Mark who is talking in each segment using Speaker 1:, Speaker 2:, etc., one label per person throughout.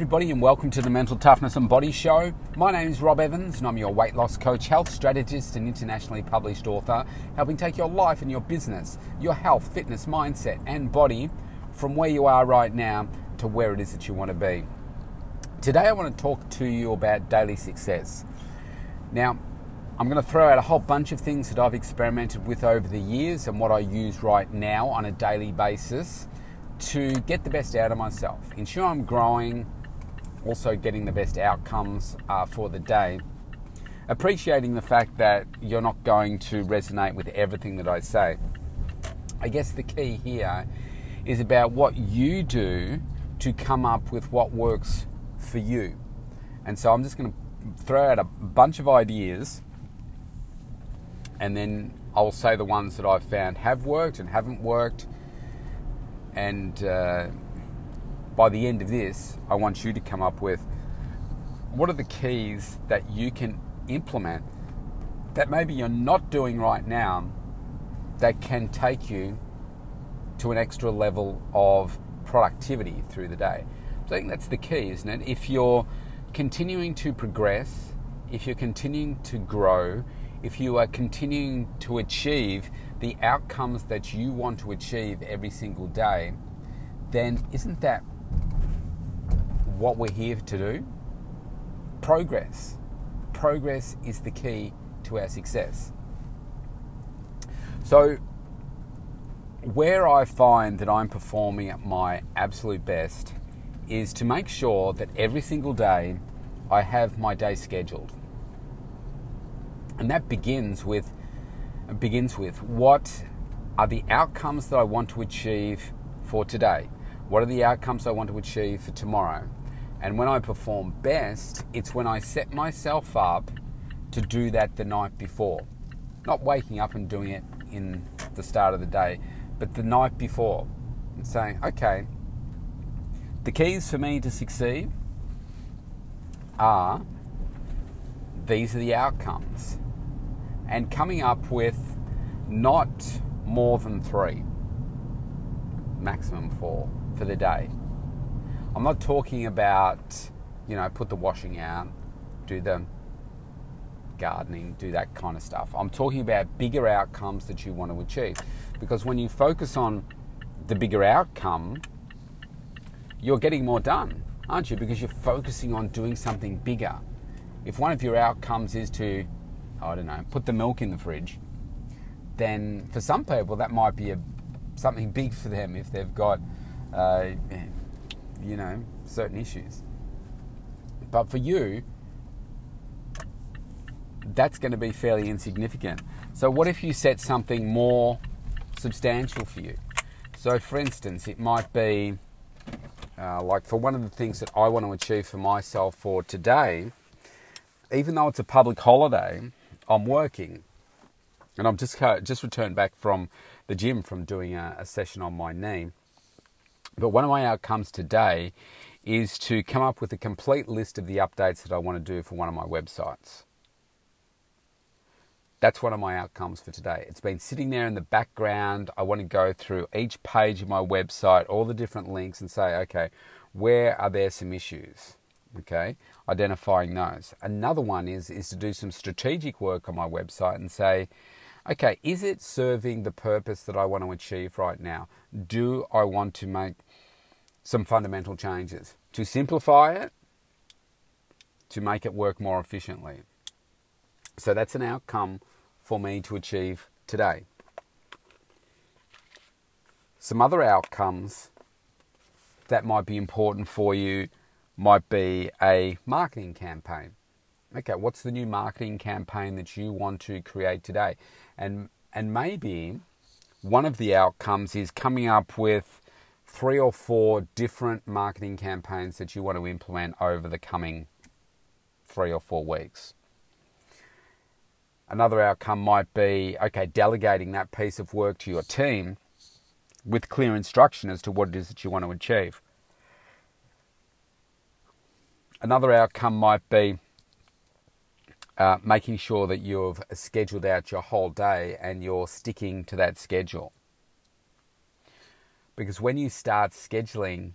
Speaker 1: everybody, and welcome to the Mental Toughness and Body Show. My name is Rob Evans, and I'm your weight loss coach, health strategist, and internationally published author, helping take your life and your business, your health, fitness, mindset, and body from where you are right now to where it is that you want to be. Today, I want to talk to you about daily success. Now, I'm going to throw out a whole bunch of things that I've experimented with over the years and what I use right now on a daily basis to get the best out of myself, ensure I'm growing also getting the best outcomes uh, for the day. Appreciating the fact that you're not going to resonate with everything that I say. I guess the key here is about what you do to come up with what works for you. And so I'm just going to throw out a bunch of ideas and then I'll say the ones that I've found have worked and haven't worked. And uh, by the end of this, I want you to come up with what are the keys that you can implement that maybe you're not doing right now that can take you to an extra level of productivity through the day. So I think that's the key, isn't it? If you're continuing to progress, if you're continuing to grow, if you are continuing to achieve the outcomes that you want to achieve every single day, then isn't that what we're here to do? Progress. Progress is the key to our success. So, where I find that I'm performing at my absolute best is to make sure that every single day I have my day scheduled. And that begins with begins with what are the outcomes that I want to achieve for today? What are the outcomes I want to achieve for tomorrow? And when I perform best, it's when I set myself up to do that the night before. Not waking up and doing it in the start of the day, but the night before. And saying, okay, the keys for me to succeed are these are the outcomes. And coming up with not more than three, maximum four for the day. I'm not talking about, you know, put the washing out, do the gardening, do that kind of stuff. I'm talking about bigger outcomes that you want to achieve. Because when you focus on the bigger outcome, you're getting more done, aren't you? Because you're focusing on doing something bigger. If one of your outcomes is to, I don't know, put the milk in the fridge, then for some people that might be a, something big for them if they've got uh, you know, certain issues. But for you, that's going to be fairly insignificant. So, what if you set something more substantial for you? So, for instance, it might be uh, like for one of the things that I want to achieve for myself for today, even though it's a public holiday, I'm working. And I'm just just returned back from the gym from doing a, a session on my knee. But one of my outcomes today is to come up with a complete list of the updates that I want to do for one of my websites. That's one of my outcomes for today. It's been sitting there in the background. I want to go through each page of my website, all the different links, and say, okay, where are there some issues? Okay, identifying those. Another one is is to do some strategic work on my website and say, okay, is it serving the purpose that I want to achieve right now? Do I want to make some fundamental changes to simplify it, to make it work more efficiently. So that's an outcome for me to achieve today. Some other outcomes that might be important for you might be a marketing campaign. Okay, what's the new marketing campaign that you want to create today? And and maybe one of the outcomes is coming up with three or four different marketing campaigns that you want to implement over the coming three or four weeks. Another outcome might be okay, delegating that piece of work to your team with clear instruction as to what it is that you want to achieve. Another outcome might be uh, making sure that you've scheduled out your whole day and you're sticking to that schedule. Because when you start scheduling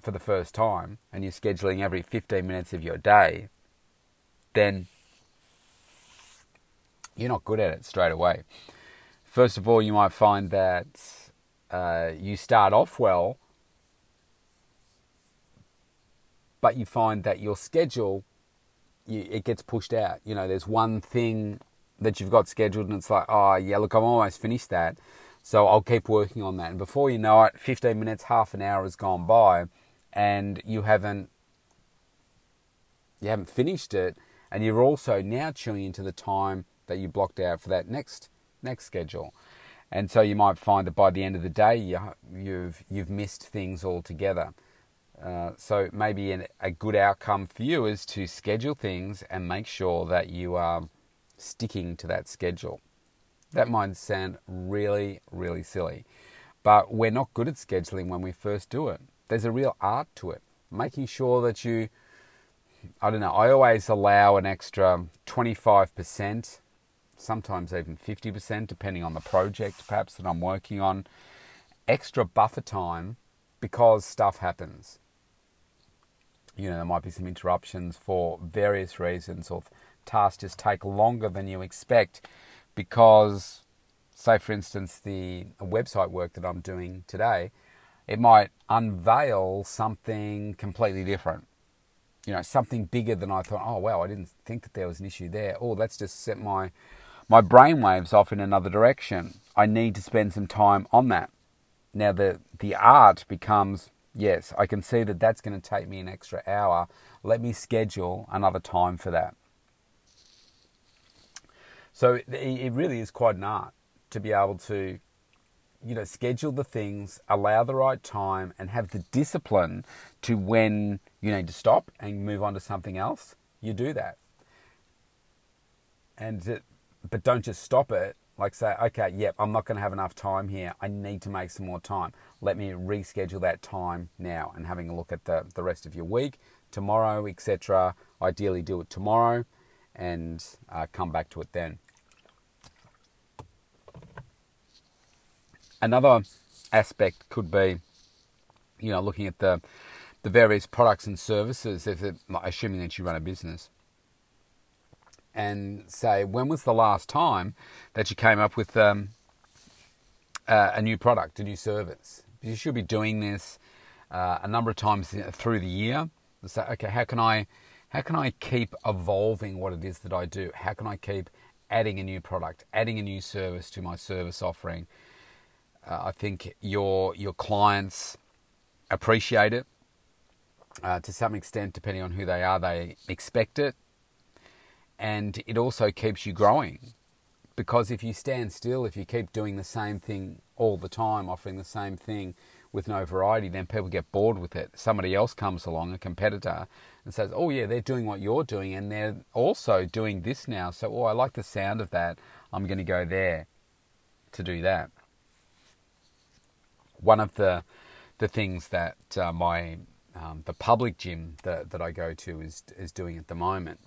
Speaker 1: for the first time and you're scheduling every 15 minutes of your day, then you're not good at it straight away. First of all, you might find that uh, you start off well, but you find that your schedule you, it gets pushed out. You know, there's one thing that you've got scheduled, and it's like, oh yeah, look, I'm almost finished that, so I'll keep working on that. And before you know it, 15 minutes, half an hour has gone by, and you haven't you haven't finished it, and you're also now chewing into the time that you blocked out for that next next schedule. And so you might find that by the end of the day, you, you've you've missed things altogether. Uh, so maybe an, a good outcome for you is to schedule things and make sure that you are sticking to that schedule. That might sound really, really silly, but we're not good at scheduling when we first do it. There's a real art to it. Making sure that you, I don't know, I always allow an extra 25%, sometimes even 50%, depending on the project perhaps that I'm working on, extra buffer time because stuff happens. You know, there might be some interruptions for various reasons or tasks just take longer than you expect because, say, for instance, the website work that I'm doing today, it might unveil something completely different. You know, something bigger than I thought. Oh wow, I didn't think that there was an issue there. Oh, let's just set my my brainwaves off in another direction. I need to spend some time on that. Now the the art becomes yes, I can see that that's going to take me an extra hour. Let me schedule another time for that. So it really is quite an art to be able to, you know, schedule the things, allow the right time, and have the discipline to when you need to stop and move on to something else. You do that, and uh, but don't just stop it. Like say, okay, yep, I'm not going to have enough time here. I need to make some more time. Let me reschedule that time now, and having a look at the the rest of your week, tomorrow, etc. Ideally, do it tomorrow, and uh, come back to it then. Another aspect could be, you know, looking at the the various products and services, if it, assuming that you run a business, and say when was the last time that you came up with um, uh, a new product, a new service. You should be doing this uh, a number of times through the year. Say, okay, how can I how can I keep evolving what it is that I do? How can I keep adding a new product, adding a new service to my service offering? Uh, I think your your clients appreciate it uh, to some extent, depending on who they are. They expect it, and it also keeps you growing. Because if you stand still, if you keep doing the same thing all the time, offering the same thing with no variety, then people get bored with it. Somebody else comes along, a competitor, and says, "Oh yeah, they're doing what you're doing, and they're also doing this now. So, oh, I like the sound of that. I'm going to go there to do that." one of the the things that uh, my um, the public gym that, that I go to is is doing at the moment.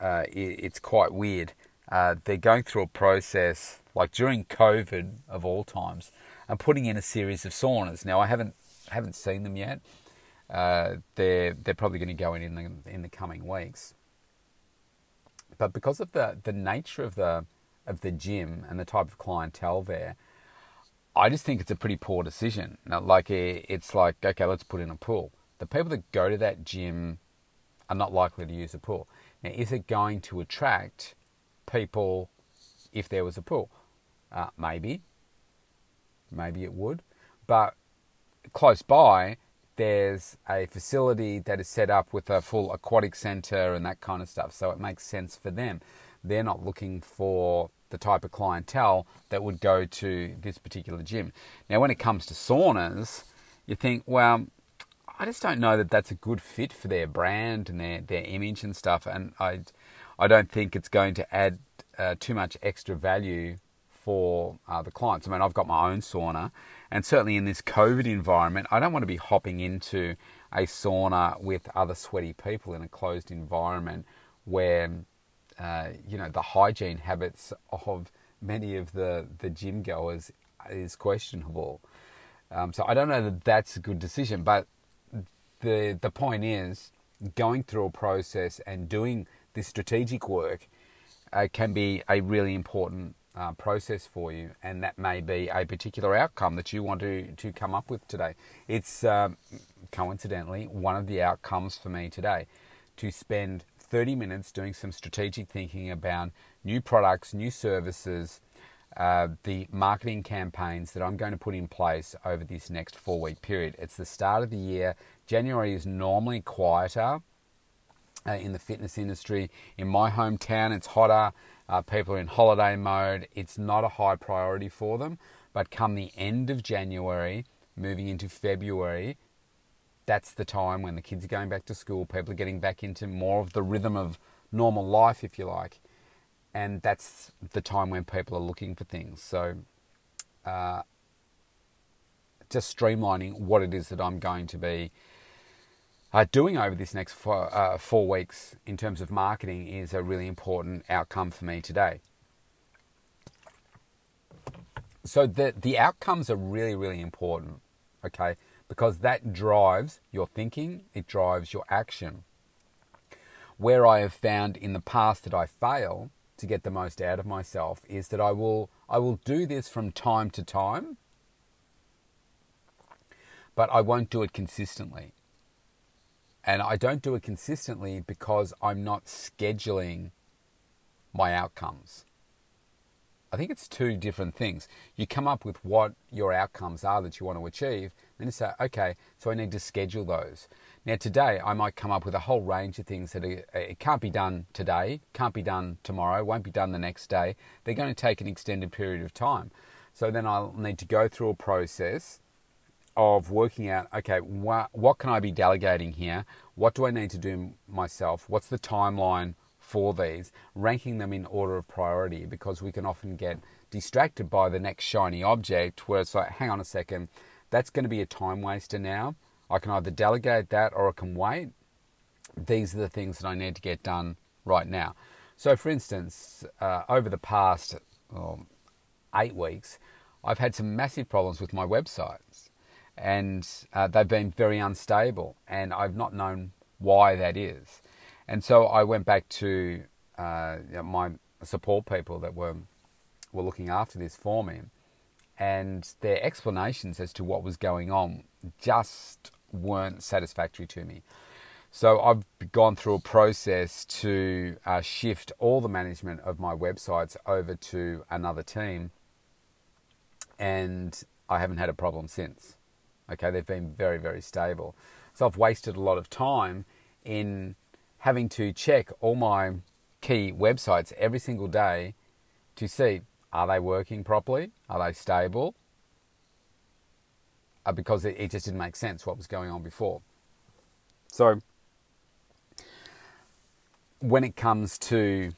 Speaker 1: Uh, it, it's quite weird. Uh, they're going through a process like during COVID of all times, and putting in a series of saunas. Now I haven't haven't seen them yet. Uh, they're they're probably going to go in in the in the coming weeks. But because of the the nature of the of the gym and the type of clientele there, I just think it's a pretty poor decision. Like it's like okay, let's put in a pool. The people that go to that gym are not likely to use a pool. Now, is it going to attract people if there was a pool? Uh, maybe, maybe it would, but close by there's a facility that is set up with a full aquatic center and that kind of stuff. So it makes sense for them. They're not looking for the type of clientele that would go to this particular gym. Now, when it comes to saunas, you think, well, I just don't know that that's a good fit for their brand and their, their image and stuff. And I, I don't think it's going to add uh, too much extra value for uh, the clients. I mean, I've got my own sauna, and certainly in this COVID environment, I don't want to be hopping into a sauna with other sweaty people in a closed environment where uh, you know, the hygiene habits of many of the, the gym goers is questionable. Um, so I don't know that that's a good decision, but the the point is going through a process and doing this strategic work uh, can be a really important uh, process for you, and that may be a particular outcome that you want to, to come up with today. It's uh, coincidentally one of the outcomes for me today to spend 30 minutes doing some strategic thinking about new products, new services, uh, the marketing campaigns that I'm going to put in place over this next four week period. It's the start of the year. January is normally quieter uh, in the fitness industry. In my hometown, it's hotter. Uh, people are in holiday mode. It's not a high priority for them. But come the end of January, moving into February, that's the time when the kids are going back to school. People are getting back into more of the rhythm of normal life, if you like. And that's the time when people are looking for things. So, uh, just streamlining what it is that I'm going to be uh, doing over this next four, uh, four weeks in terms of marketing is a really important outcome for me today. So the the outcomes are really really important, okay? Because that drives your thinking, it drives your action. Where I have found in the past that I fail to get the most out of myself is that I will I will do this from time to time, but I won't do it consistently. And I don't do it consistently because I'm not scheduling my outcomes. I think it's two different things. You come up with what your outcomes are that you want to achieve, then you say, okay, so I need to schedule those. Now, today, I might come up with a whole range of things that it can't be done today, can't be done tomorrow, won't be done the next day. They're going to take an extended period of time. So then I'll need to go through a process of working out okay what, what can i be delegating here what do i need to do myself what's the timeline for these ranking them in order of priority because we can often get distracted by the next shiny object where it's like hang on a second that's going to be a time waster now i can either delegate that or i can wait these are the things that i need to get done right now so for instance uh, over the past eight weeks i've had some massive problems with my websites and uh, they've been very unstable, and I've not known why that is. And so I went back to uh, you know, my support people that were were looking after this for me, and their explanations as to what was going on just weren't satisfactory to me. So I've gone through a process to uh, shift all the management of my websites over to another team, and I haven't had a problem since. Okay, they've been very, very stable. So I've wasted a lot of time in having to check all my key websites every single day to see are they working properly? Are they stable? Uh, because it, it just didn't make sense what was going on before. So when it comes to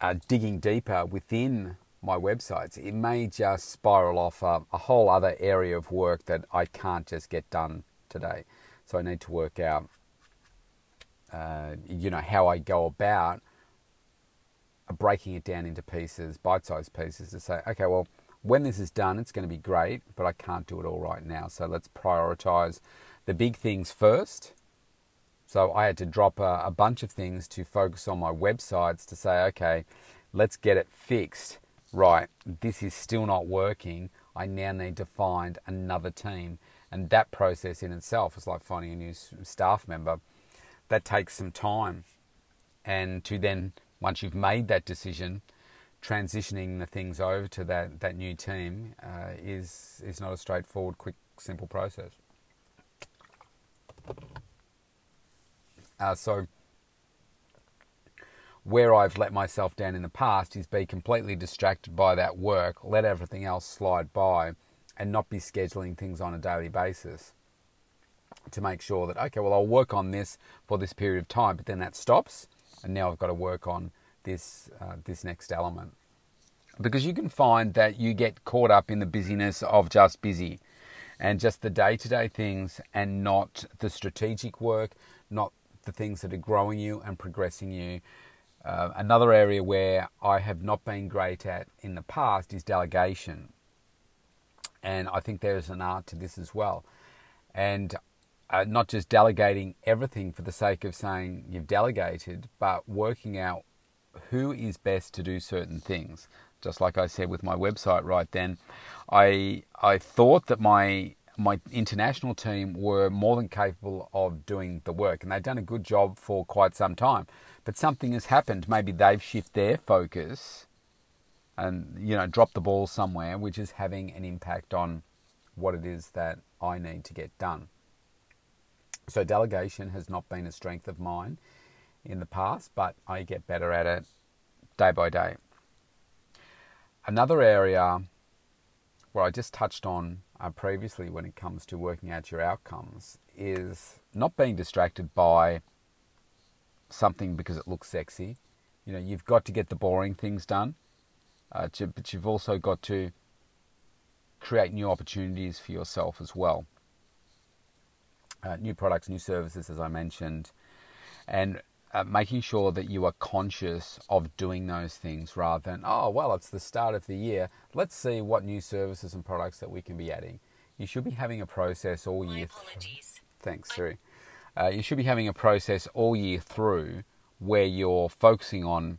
Speaker 1: uh, digging deeper within my websites, it may just spiral off a, a, whole other area of work that I can't just get done today. So I need to work out, uh, you know, how I go about breaking it down into pieces, bite-sized pieces, to say, okay, well, when this is done, it's going to be great, but I can't do it all right now. So let's prioritize the big things first. So I had to drop a, a bunch of things to focus on my websites to say, okay, let's get it fixed right, this is still not working. I now need to find another team. And that process in itself is like finding a new staff member. That takes some time. And to then, once you've made that decision, transitioning the things over to that, that new team uh, is, is not a straightforward, quick, simple process. Uh, so, where I've let myself down in the past is be completely distracted by that work, let everything else slide by, and not be scheduling things on a daily basis to make sure that, okay, well, I'll work on this for this period of time, but then that stops, and now I've got to work on this, uh, this next element. Because you can find that you get caught up in the busyness of just busy and just the day to day things and not the strategic work, not the things that are growing you and progressing you uh, another area where I have not been great at in the past is delegation. And I think there's an art to this as well. And uh, not just delegating everything for the sake of saying you've delegated, but working out who is best to do certain things. Just like I said with my website right then, I I thought that my my international team were more than capable of doing the work, and they've done a good job for quite some time. But something has happened. Maybe they've shifted their focus and you know dropped the ball somewhere, which is having an impact on what it is that I need to get done. So delegation has not been a strength of mine in the past, but I get better at it day by day. Another area where I just touched on uh, previously when it comes to working out your outcomes is not being distracted by something because it looks sexy. You know, you've got to get the boring things done, uh, to, but you've also got to create new opportunities for yourself as well. Uh, new products, new services, as I mentioned, and uh, making sure that you are conscious of doing those things rather than, oh, well, it's the start of the year. Let's see what new services and products that we can be adding. You should be having a process all year. Th- Thanks, Siri. Uh, you should be having a process all year through where you're focusing on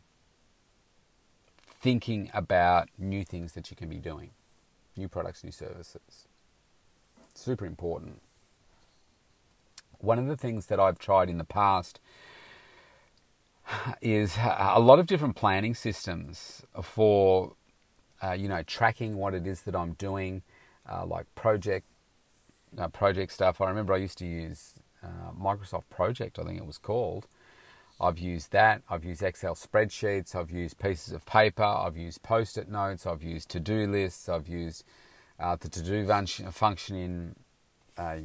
Speaker 1: thinking about new things that you can be doing, new products, new services. Super important. One of the things that I've tried in the past is a lot of different planning systems for uh, you know tracking what it is that I'm doing, uh, like project uh, project stuff. I remember I used to use uh, Microsoft Project, I think it was called. I've used that. I've used Excel spreadsheets. I've used pieces of paper. I've used post-it notes. I've used to-do lists. I've used uh, the to-do function in, uh,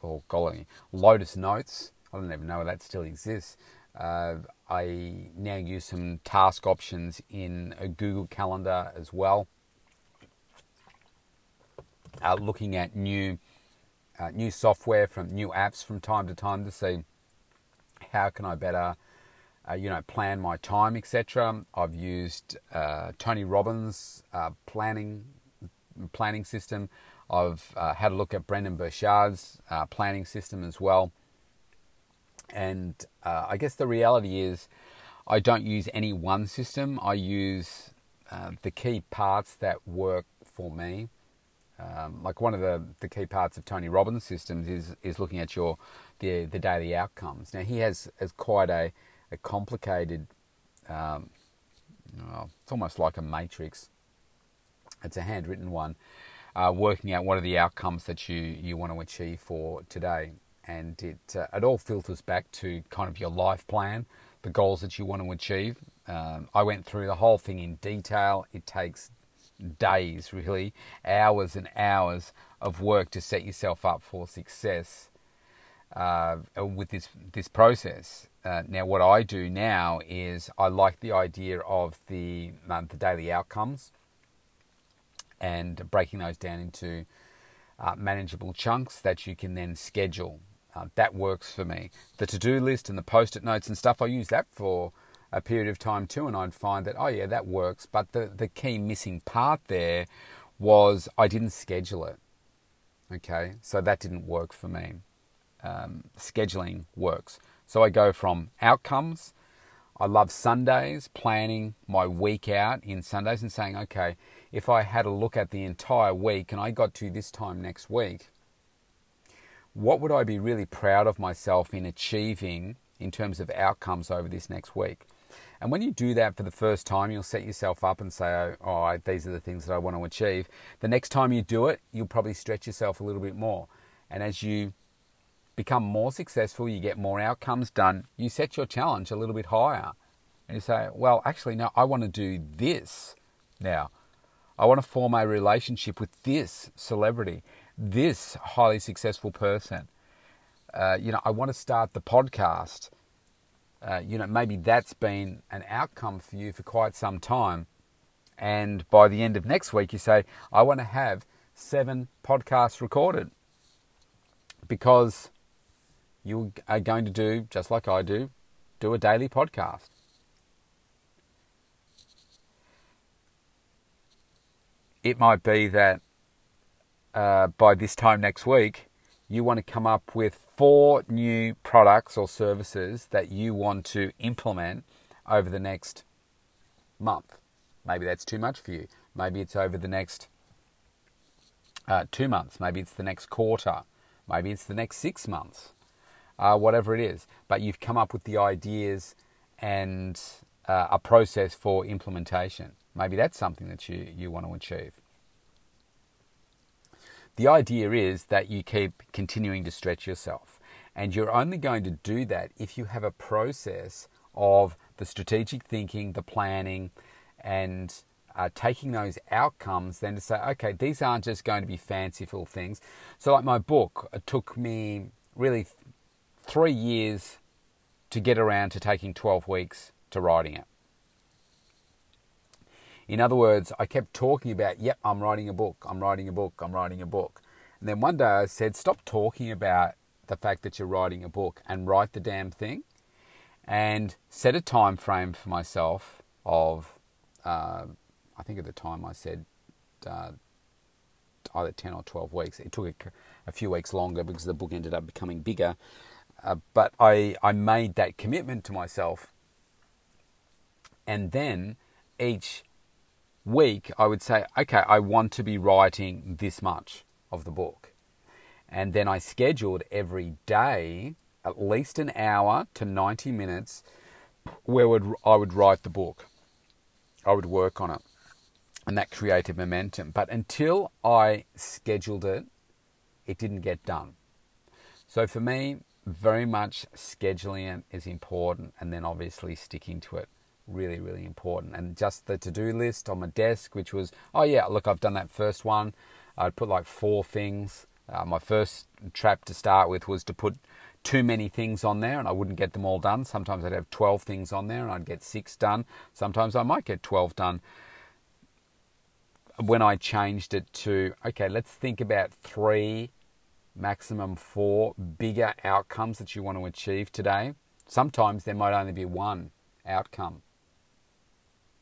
Speaker 1: or golly, Lotus Notes. I don't even know if that still exists. Uh, I now use some task options in a Google Calendar as well. Uh, looking at new uh, new software from new apps from time to time to see how can I better uh, you know plan my time etc. I've used uh, Tony Robbins uh, planning planning system. I've had a look at Brendon Burchard's planning system as well. And uh, I guess the reality is, I don't use any one system. I use uh, the key parts that work for me. Um, like one of the, the key parts of Tony Robbins' systems is is looking at your the the daily outcomes. Now he has, has quite a, a complicated. Um, well, it's almost like a matrix. It's a handwritten one, uh, working out what are the outcomes that you, you want to achieve for today and it uh, it all filters back to kind of your life plan, the goals that you want to achieve. Um, I went through the whole thing in detail. It takes days, really, hours and hours of work to set yourself up for success uh, with this this process. Uh, now, what I do now is I like the idea of the um, the daily outcomes and breaking those down into uh, manageable chunks that you can then schedule. Uh, that works for me. The to do list and the post it notes and stuff, I use that for a period of time too, and I'd find that, oh yeah, that works. But the, the key missing part there was I didn't schedule it. Okay, so that didn't work for me. Um, scheduling works. So I go from outcomes. I love Sundays, planning my week out in Sundays and saying, okay, if I had a look at the entire week and I got to this time next week, what would I be really proud of myself in achieving in terms of outcomes over this next week? And when you do that for the first time, you'll set yourself up and say, oh, these are the things that I want to achieve. The next time you do it, you'll probably stretch yourself a little bit more. And as you become more successful, you get more outcomes done, you set your challenge a little bit higher. And you say, well, actually, no, I want to do this now. I want to form a relationship with this celebrity this highly successful person. Uh, you know, I want to start the podcast. Uh, you know, maybe that's been an outcome for you for quite some time. And by the end of next week, you say, I want to have seven podcasts recorded because you are going to do, just like I do, do a daily podcast. It might be that uh, by this time next week, you want to come up with four new products or services that you want to implement over the next month. Maybe that's too much for you. Maybe it's over the next uh, two months. Maybe it's the next quarter. Maybe it's the next six months. Uh, whatever it is. But you've come up with the ideas and uh, a process for implementation. Maybe that's something that you, you want to achieve. The idea is that you keep continuing to stretch yourself. And you're only going to do that if you have a process of the strategic thinking, the planning, and uh, taking those outcomes then to say, okay, these aren't just going to be fanciful things. So, like my book, it took me really th- three years to get around to taking 12 weeks to writing it. In other words, I kept talking about, yep, I'm writing a book, I'm writing a book, I'm writing a book. And then one day I said, stop talking about the fact that you're writing a book and write the damn thing and set a time frame for myself of, uh, I think at the time I said uh, either 10 or 12 weeks. It took a, a, few weeks longer because the book ended up becoming bigger. Uh, but I, I made that commitment to myself. And then each week, I would say, okay, I want to be writing this much of the book. And then I scheduled every day at least an hour to 90 minutes where would, I would write the book. I would work on it. And that created momentum. But until I scheduled it, it didn't get done. So for me, very much scheduling it is important and then obviously sticking to it really, really important. And just the to do list on my desk, which was, oh yeah, look, I've done that first one. I'd put like four things. Uh, my first trap to start with was to put too many things on there and I wouldn't get them all done. Sometimes I'd have 12 things on there and I'd get six done. Sometimes I might get 12 done. When I changed it to, okay, let's think about three, maximum four bigger outcomes that you want to achieve today. Sometimes there might only be one outcome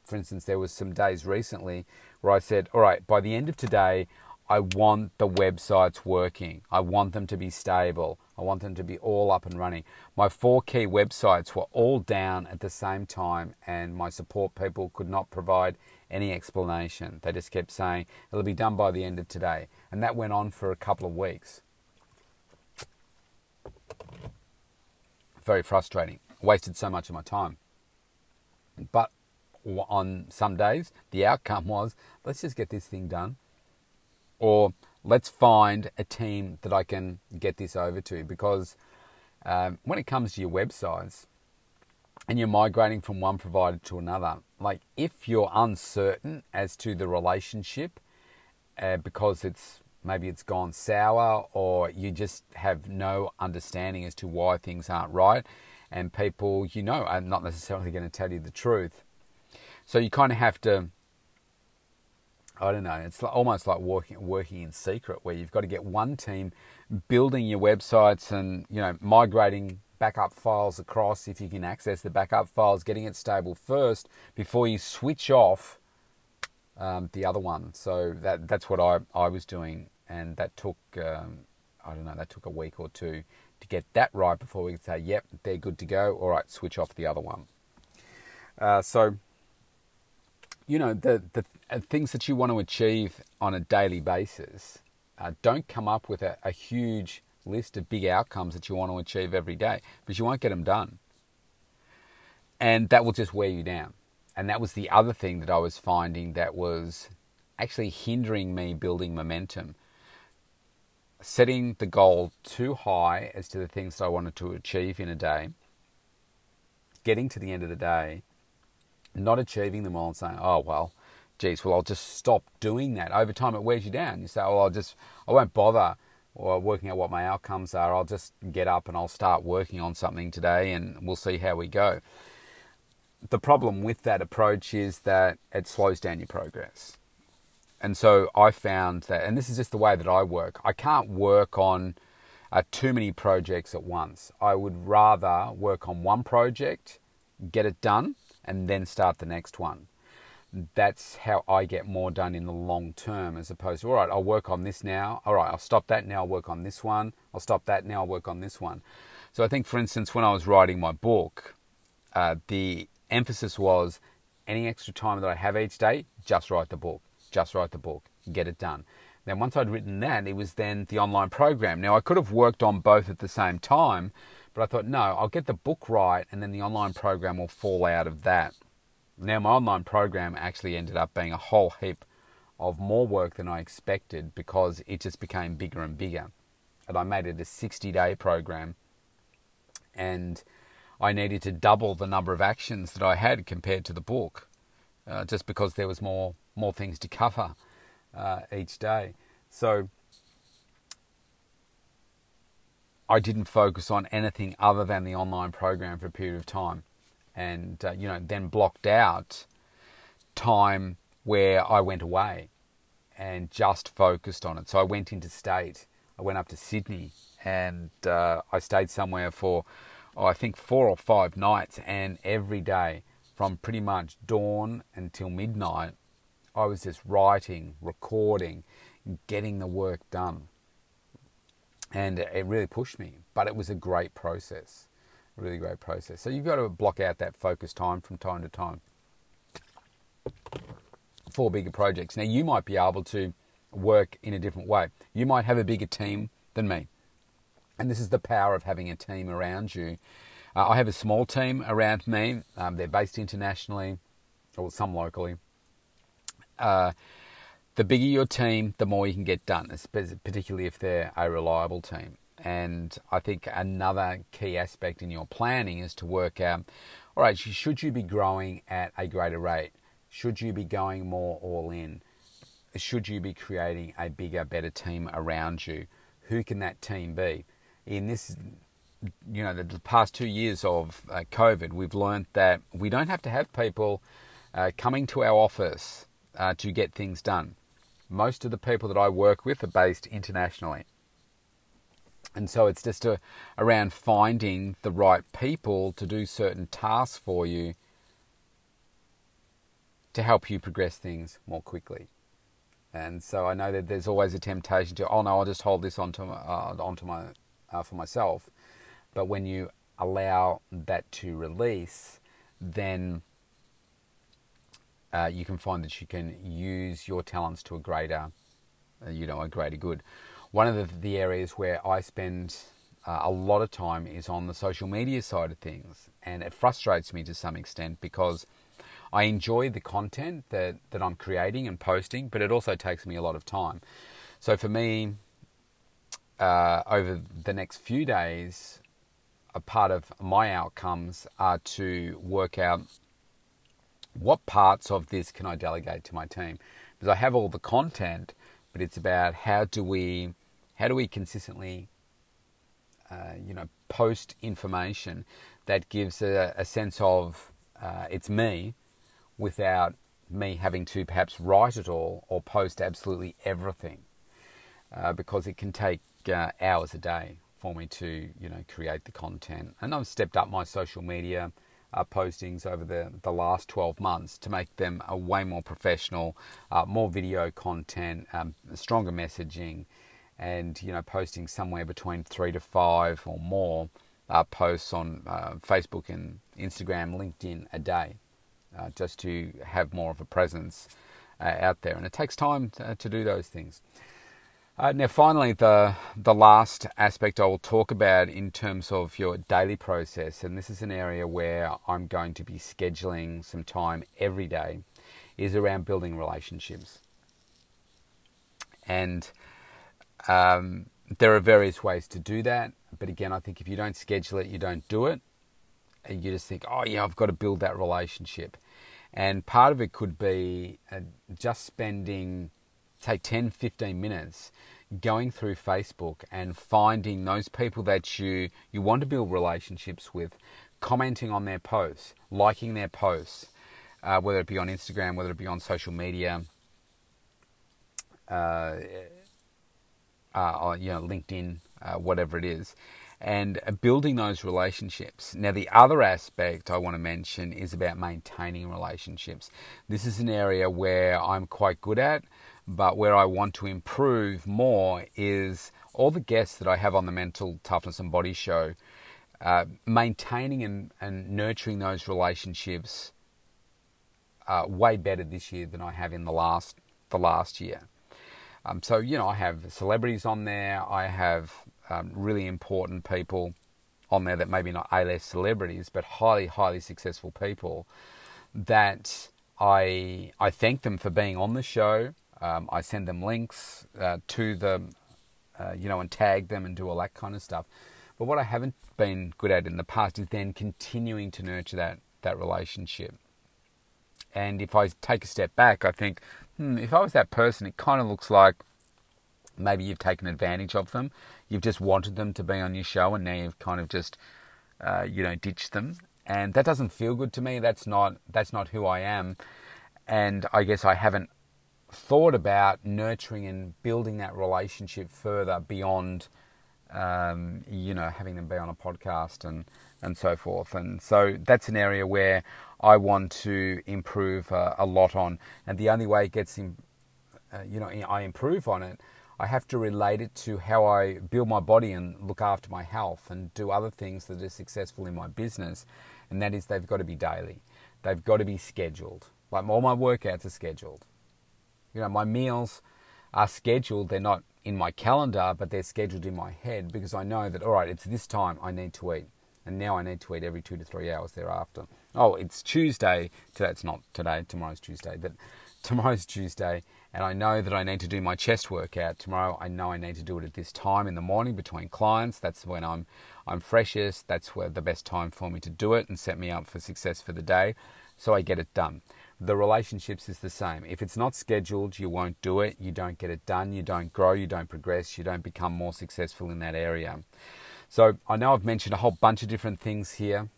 Speaker 1: for instance, there was some days recently where I said, all right, by the end of today, I want the websites working. I want them to be stable. I want them to be all up and running. My four key websites were all down at the same time, and my support people could not provide any explanation. They just kept saying, it'll be done by the end of today. And that went on for a couple of weeks. Very frustrating. Wasted so much of my time. But on some days, the outcome was let's just get this thing done. Or let's find a team that I can get this over to. Because um, when it comes to your websites and you're migrating from one provider to another, like if you're uncertain as to the relationship uh, because it's maybe it's gone sour or you just have no understanding as to why things aren't right and people you know are not necessarily going to tell you the truth so you kind of have to, I don't know, it's almost like working, working in secret where you've got to get one team building your websites and, you know, migrating backup files across if you can access the backup files, getting it stable first before you switch off um, the other one. So that that's what I, I was doing, and that took um, I don't know that took a week or two to get that right before we could say, yep, they're good to go. All right, switch off the other one. Uh, so you know, the, the uh, things that you want to achieve on a daily basis, uh, don't come up with a, a huge list of big outcomes that you want to achieve every day because you won't get them done. And that will just wear you down. And that was the other thing that I was finding that was actually hindering me building momentum. Setting the goal too high as to the things that I wanted to achieve in a day, getting to the end of the day not achieving them all and saying, oh, well, geez, well, I'll just stop doing that. Over time, it wears you down. You say, oh, I'll just, I won't bother or working out what my outcomes are. I'll just get up and I'll start working on something today and we'll see how we go. The problem with that approach is that it slows down your progress. And so I found that, and this is just the way that I work, I can't work on uh, too many projects at once. I would rather work on one project, get it done, and then start the next one. that's how I get more done in the long term as opposed to, all right, I'll work on this now. All right, I'll stop that now, I'll work on this one. I'll stop that now, I'll work on this one. So I think, for instance, when I was writing my book, uh, the emphasis was any extra time that I have each day, just write the book, just write the book, get it done. Then once I'd written that, it was then the online program. Now I could have worked on both at the same time, but I thought, no, I'll get the book right and then the online program will fall out of that. Now, my online program actually ended up being a whole heap of more work than I expected because it just became bigger and bigger. And I made it a 60 day program and I needed to double the number of actions that I had compared to the book uh, just because there was more, more things to cover uh, each day. So I didn't focus on anything other than the online program for a period of time, and uh, you know then blocked out time where I went away and just focused on it. So I went into state. I went up to Sydney and uh, I stayed somewhere for oh, I think four or five nights, and every day from pretty much dawn until midnight, I was just writing, recording, getting the work done and it really pushed me. But it was a great process, really great process. So you've got to block out that focus time from time to time for bigger projects. Now you might be able to work in a different way. You might have a bigger team than me, and this is the power of having a team around you. Uh, I have a small team around me. Um, they're based internationally, or some locally. Uh, the bigger your team, the more you can get done, particularly if they're a reliable team. And I think another key aspect in your planning is to work out all right, should you be growing at a greater rate? Should you be going more all in? Should you be creating a bigger, better team around you? Who can that team be? In this, you know, the past two years of uh, COVID, we've learned that we don't have to have people uh, coming to our office uh, to get things done most of the people that I work with are based internationally. And so it's just a, around finding the right people to do certain tasks for you to help you progress things more quickly. And so I know that there's always a temptation to, oh no, I'll just hold this onto my, uh, onto my uh, for myself. But when you allow that to release, then uh, you can find that you can use your talents to a greater, uh, you know, a greater good. One of the, the areas where I spend uh, a lot of time is on the social media side of things, and it frustrates me to some extent because I enjoy the content that, that I'm creating and posting, but it also takes me a lot of time. So for me, uh, over the next few days, a part of my outcomes are to work out what parts of this can I delegate to my team? Because I have all the content, but it's about how do we how do we consistently uh, you know post information that gives a, a sense of uh, it's me without me having to perhaps write it all or post absolutely everything uh, because it can take uh, hours a day for me to you know create the content and I've stepped up my social media uh, postings over the, the last 12 months to make them a way more professional, uh, more video content, um, stronger messaging, and you know posting somewhere between three to five or more uh, posts on uh, Facebook and Instagram, LinkedIn a day, uh, just to have more of a presence uh, out there. And it takes time to, to do those things. Uh, now, finally, the the last aspect I will talk about in terms of your daily process, and this is an area where I'm going to be scheduling some time every day, is around building relationships. And um, there are various ways to do that, but again, I think if you don't schedule it, you don't do it. And you just think, oh yeah, I've got to build that relationship, and part of it could be uh, just spending say 10, 15 minutes going through Facebook and finding those people that you, you want to build relationships with, commenting on their posts, liking their posts, uh, whether it be on Instagram, whether it be on social media, uh, uh, you know, LinkedIn, uh, whatever it is, and building those relationships. Now, the other aspect I want to mention is about maintaining relationships. This is an area where I'm quite good at, but where I want to improve more is all the guests that I have on the Mental Toughness and Body Show, uh, maintaining and, and nurturing those relationships uh, way better this year than I have in the last the last year. Um, so you know, I have celebrities on there. I have um, really important people on there that maybe not A-list celebrities, but highly, highly successful people. That I I thank them for being on the show. Um, I send them links uh, to the, uh, you know, and tag them and do all that kind of stuff. But what I haven't been good at in the past is then continuing to nurture that that relationship. And if I take a step back, I think, hmm, if I was that person, it kind of looks like maybe you've taken advantage of them. You've just wanted them to be on your show, and now you've kind of just, uh, you know, ditched them. And that doesn't feel good to me. That's not that's not who I am. And I guess I haven't thought about nurturing and building that relationship further beyond, um, you know, having them be on a podcast and and so forth. And so that's an area where I want to improve uh, a lot on. And the only way it gets, in, uh, you know, I improve on it I have to relate it to how I build my body and look after my health and do other things that are successful in my business. And that is they've got to be daily. They've got to be scheduled. Like all my workouts are scheduled. You know, my meals are scheduled. They're not in my calendar, but they're scheduled in my head because I know that, all right, it's this time I need to eat. And now I need to eat every two to three hours thereafter. Oh, it's Tuesday. Today, it's not today. Tomorrow's Tuesday. But tomorrow's Tuesday and I know that I need to do my chest workout tomorrow. I know I need to do it at this time in the morning between clients. That's when I'm I'm freshest. That's where the best time for me to do it and set me up for success for the day. So I get it done. The relationships is the same. If it's not scheduled, you won't do it. You don't get it done. You don't grow. You don't progress. You don't become more successful in that area. So I know I've mentioned a whole bunch of different things here.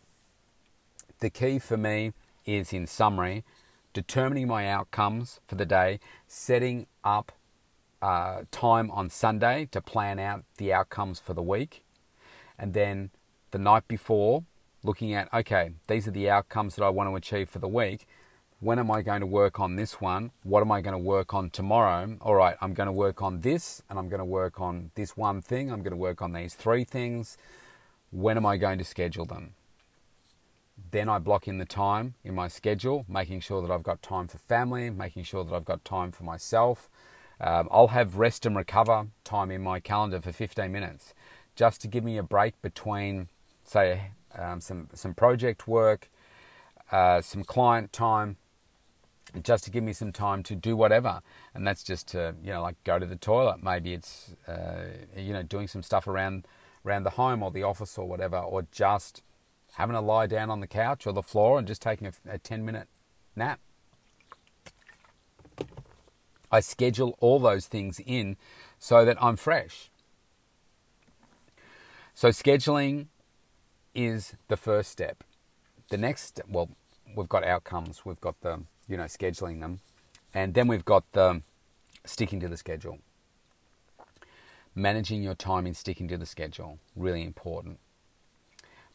Speaker 1: The key for me is, in summary, determining my outcomes for the day, setting up uh, time on Sunday to plan out the outcomes for the week, and then the night before, looking at okay, these are the outcomes that I want to achieve for the week. When am I going to work on this one? What am I going to work on tomorrow? All right, I'm going to work on this and I'm going to work on this one thing. I'm going to work on these three things. When am I going to schedule them? Then I block in the time in my schedule, making sure that I've got time for family, making sure that I've got time for myself. Um, I'll have rest and recover time in my calendar for 15 minutes just to give me a break between, say, um, some, some project work, uh, some client time, just to give me some time to do whatever. And that's just to, you know, like go to the toilet. Maybe it's, uh, you know, doing some stuff around, around the home or the office or whatever, or just having a lie down on the couch or the floor and just taking a, a 10 minute nap. I schedule all those things in so that I'm fresh. So, scheduling is the first step. The next, well, we've got outcomes, we've got the, you know, scheduling them, and then we've got the sticking to the schedule. Managing your time in sticking to the schedule, really important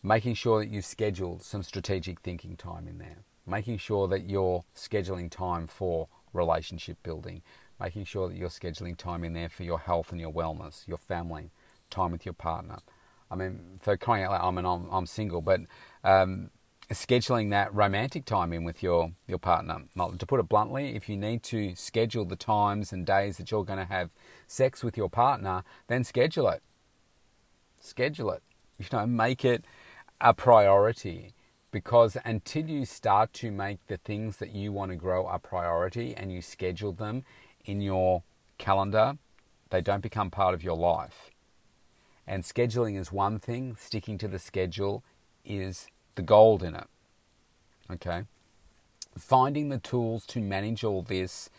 Speaker 1: making sure that you've scheduled some strategic thinking time in there, making sure that you're scheduling time for relationship building, making sure that you're scheduling time in there for your health and your wellness, your family, time with your partner. I mean, for crying out loud, I mean, I'm, I'm single, but um, scheduling that romantic time in with your, your partner. To put it bluntly, if you need to schedule the times and days that you're going to have sex with your partner, then schedule it. Schedule it. You know, make it a priority because until you start to make the things that you want to grow a priority and you schedule them in your calendar, they don't become part of your life. And scheduling is one thing, sticking to the schedule is the gold in it. Okay? Finding the tools to manage all this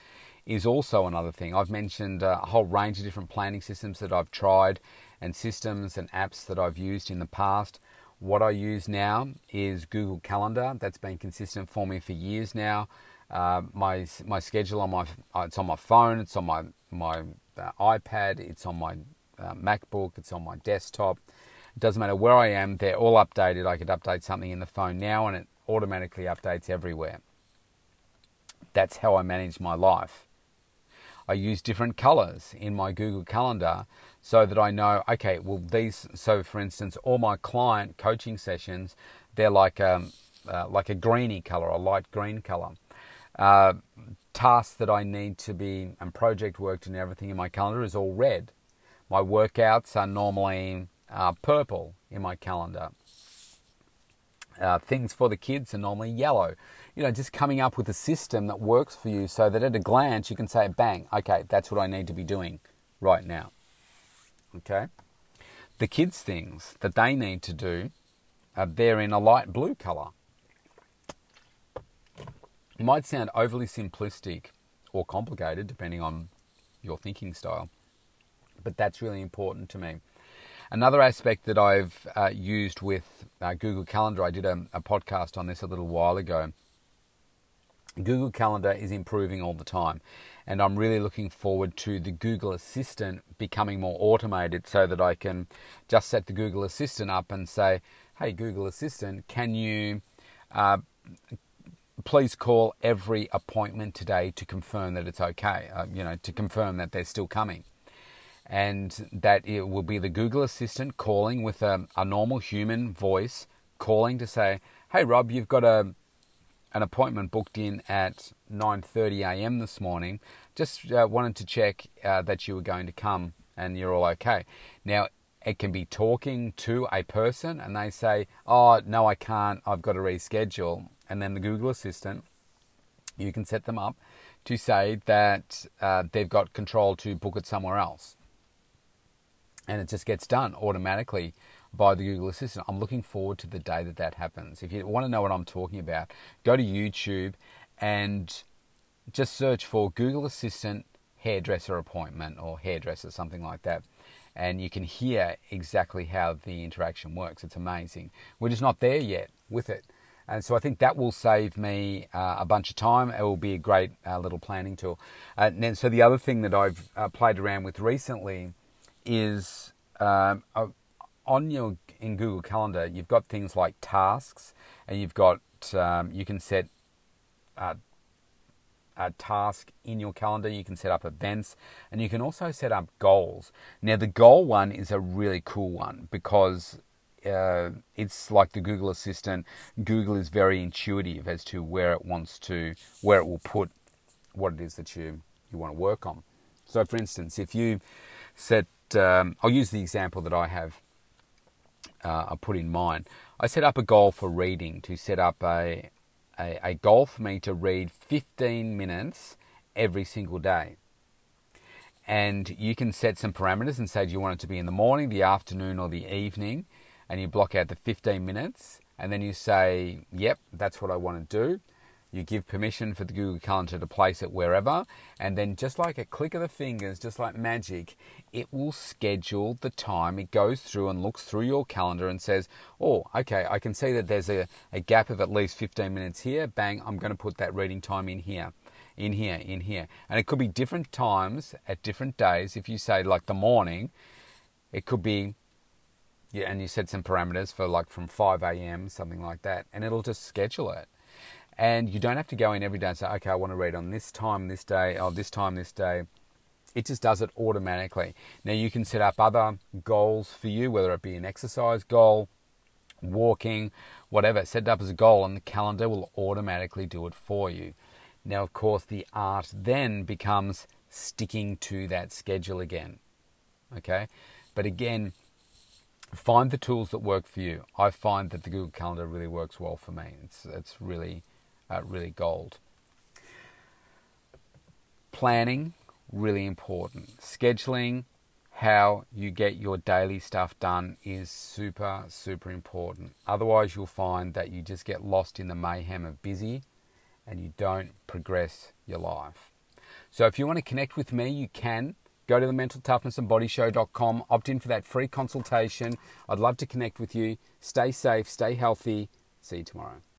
Speaker 1: is also another thing. I've mentioned a whole range of different planning systems that I've tried and systems and apps that I've used in the past. What I use now is Google Calendar. That's been consistent for me for years now. Uh, my my schedule on my uh, it's on my phone. It's on my my uh, iPad. It's on my uh, MacBook. It's on my desktop. It doesn't matter where I am, they're all updated. I could update something in the phone now and it automatically updates everywhere. That's how I manage my life. I use different colors in my Google Calendar so that I know, okay, well, these, so for instance, all my client coaching sessions, they're like a, um, uh, like a greeny color, a light green color. Uh, tasks that I need to be, and project worked and everything in my calendar is all red. My workouts are normally uh, purple in my calendar. Uh, things for the kids are normally yellow. You know, just coming up with a system that works for you so that at a glance you can say, bang, okay, that's what I need to be doing right now. Okay? The kids' things that they need to do, uh, they're in a light blue colour. It might sound overly simplistic or complicated depending on your thinking style, but that's really important to me. Another aspect that I've uh, used with uh, Google Calendar, I did a, a podcast on this a little while ago. Google Calendar is improving all the time, and I'm really looking forward to the Google Assistant becoming more automated so that I can just set the Google Assistant up and say, Hey, Google Assistant, can you uh, please call every appointment today to confirm that it's okay, uh, you know, to confirm that they're still coming and that it will be the Google Assistant calling with a, a normal human voice, calling to say, "Hey Rob, you've got a an appointment booked in at 9:30 a.m. this morning. Just uh, wanted to check uh, that you were going to come and you're all okay." Now it can be talking to a person and they say, "Oh no, I can't. I've got to reschedule." And then the Google Assistant, you can set them up to say that uh, they've got control to book it somewhere else and it just gets done automatically by the Google Assistant. I'm looking forward to the day that that happens. If you want to know what I'm talking about, go to YouTube and just search for Google Assistant hairdresser appointment or hairdresser, something like that. And you can hear exactly how the interaction works. It's amazing. We're just not there yet with it. And so I think that will save me uh, a bunch of time. It will be a great uh, little planning tool. Uh, and then, so the other thing that I've uh, played around with recently is um, on your in Google Calendar, you've got things like tasks, and you've got um, you can set a, a task in your calendar. You can set up events, and you can also set up goals. Now, the goal one is a really cool one because uh, it's like the Google Assistant. Google is very intuitive as to where it wants to, where it will put what it is that you you want to work on. So, for instance, if you set um, I'll use the example that I have uh, I put in mind. I set up a goal for reading to set up a, a, a goal for me to read 15 minutes every single day. And you can set some parameters and say, do you want it to be in the morning, the afternoon, or the evening? And you block out the 15 minutes. And then you say, yep, that's what I want to do. You give permission for the Google Calendar to place it wherever, and then just like a click of the fingers, just like magic, it will schedule the time. It goes through and looks through your calendar and says, Oh, okay, I can see that there's a, a gap of at least 15 minutes here. Bang, I'm going to put that reading time in here in here, in here. And it could be different times at different days. If you say like the morning, it could be, yeah, and you set some parameters for like from 5 a.m., something like that, and it'll just schedule it. And you don't have to go in every day and say, okay, I want to read on this time, this day, or this time, this day. It just does it automatically. Now you can set up other goals for you, whether it be an exercise goal, walking, whatever. Set it up as a goal, and the calendar will automatically do it for you. Now, of course, the art then becomes sticking to that schedule again. Okay? But again, find the tools that work for you. I find that the Google Calendar really works well for me. It's, it's really uh, really gold. Planning, really important. Scheduling, how you get your daily stuff done is super, super important. Otherwise, you'll find that you just get lost in the mayhem of busy and you don't progress your life. So, if you want to connect with me, you can go to the mentaltoughnessandbodyshow.com, opt in for that free consultation. I'd love to connect with you. Stay safe, stay healthy. See you tomorrow.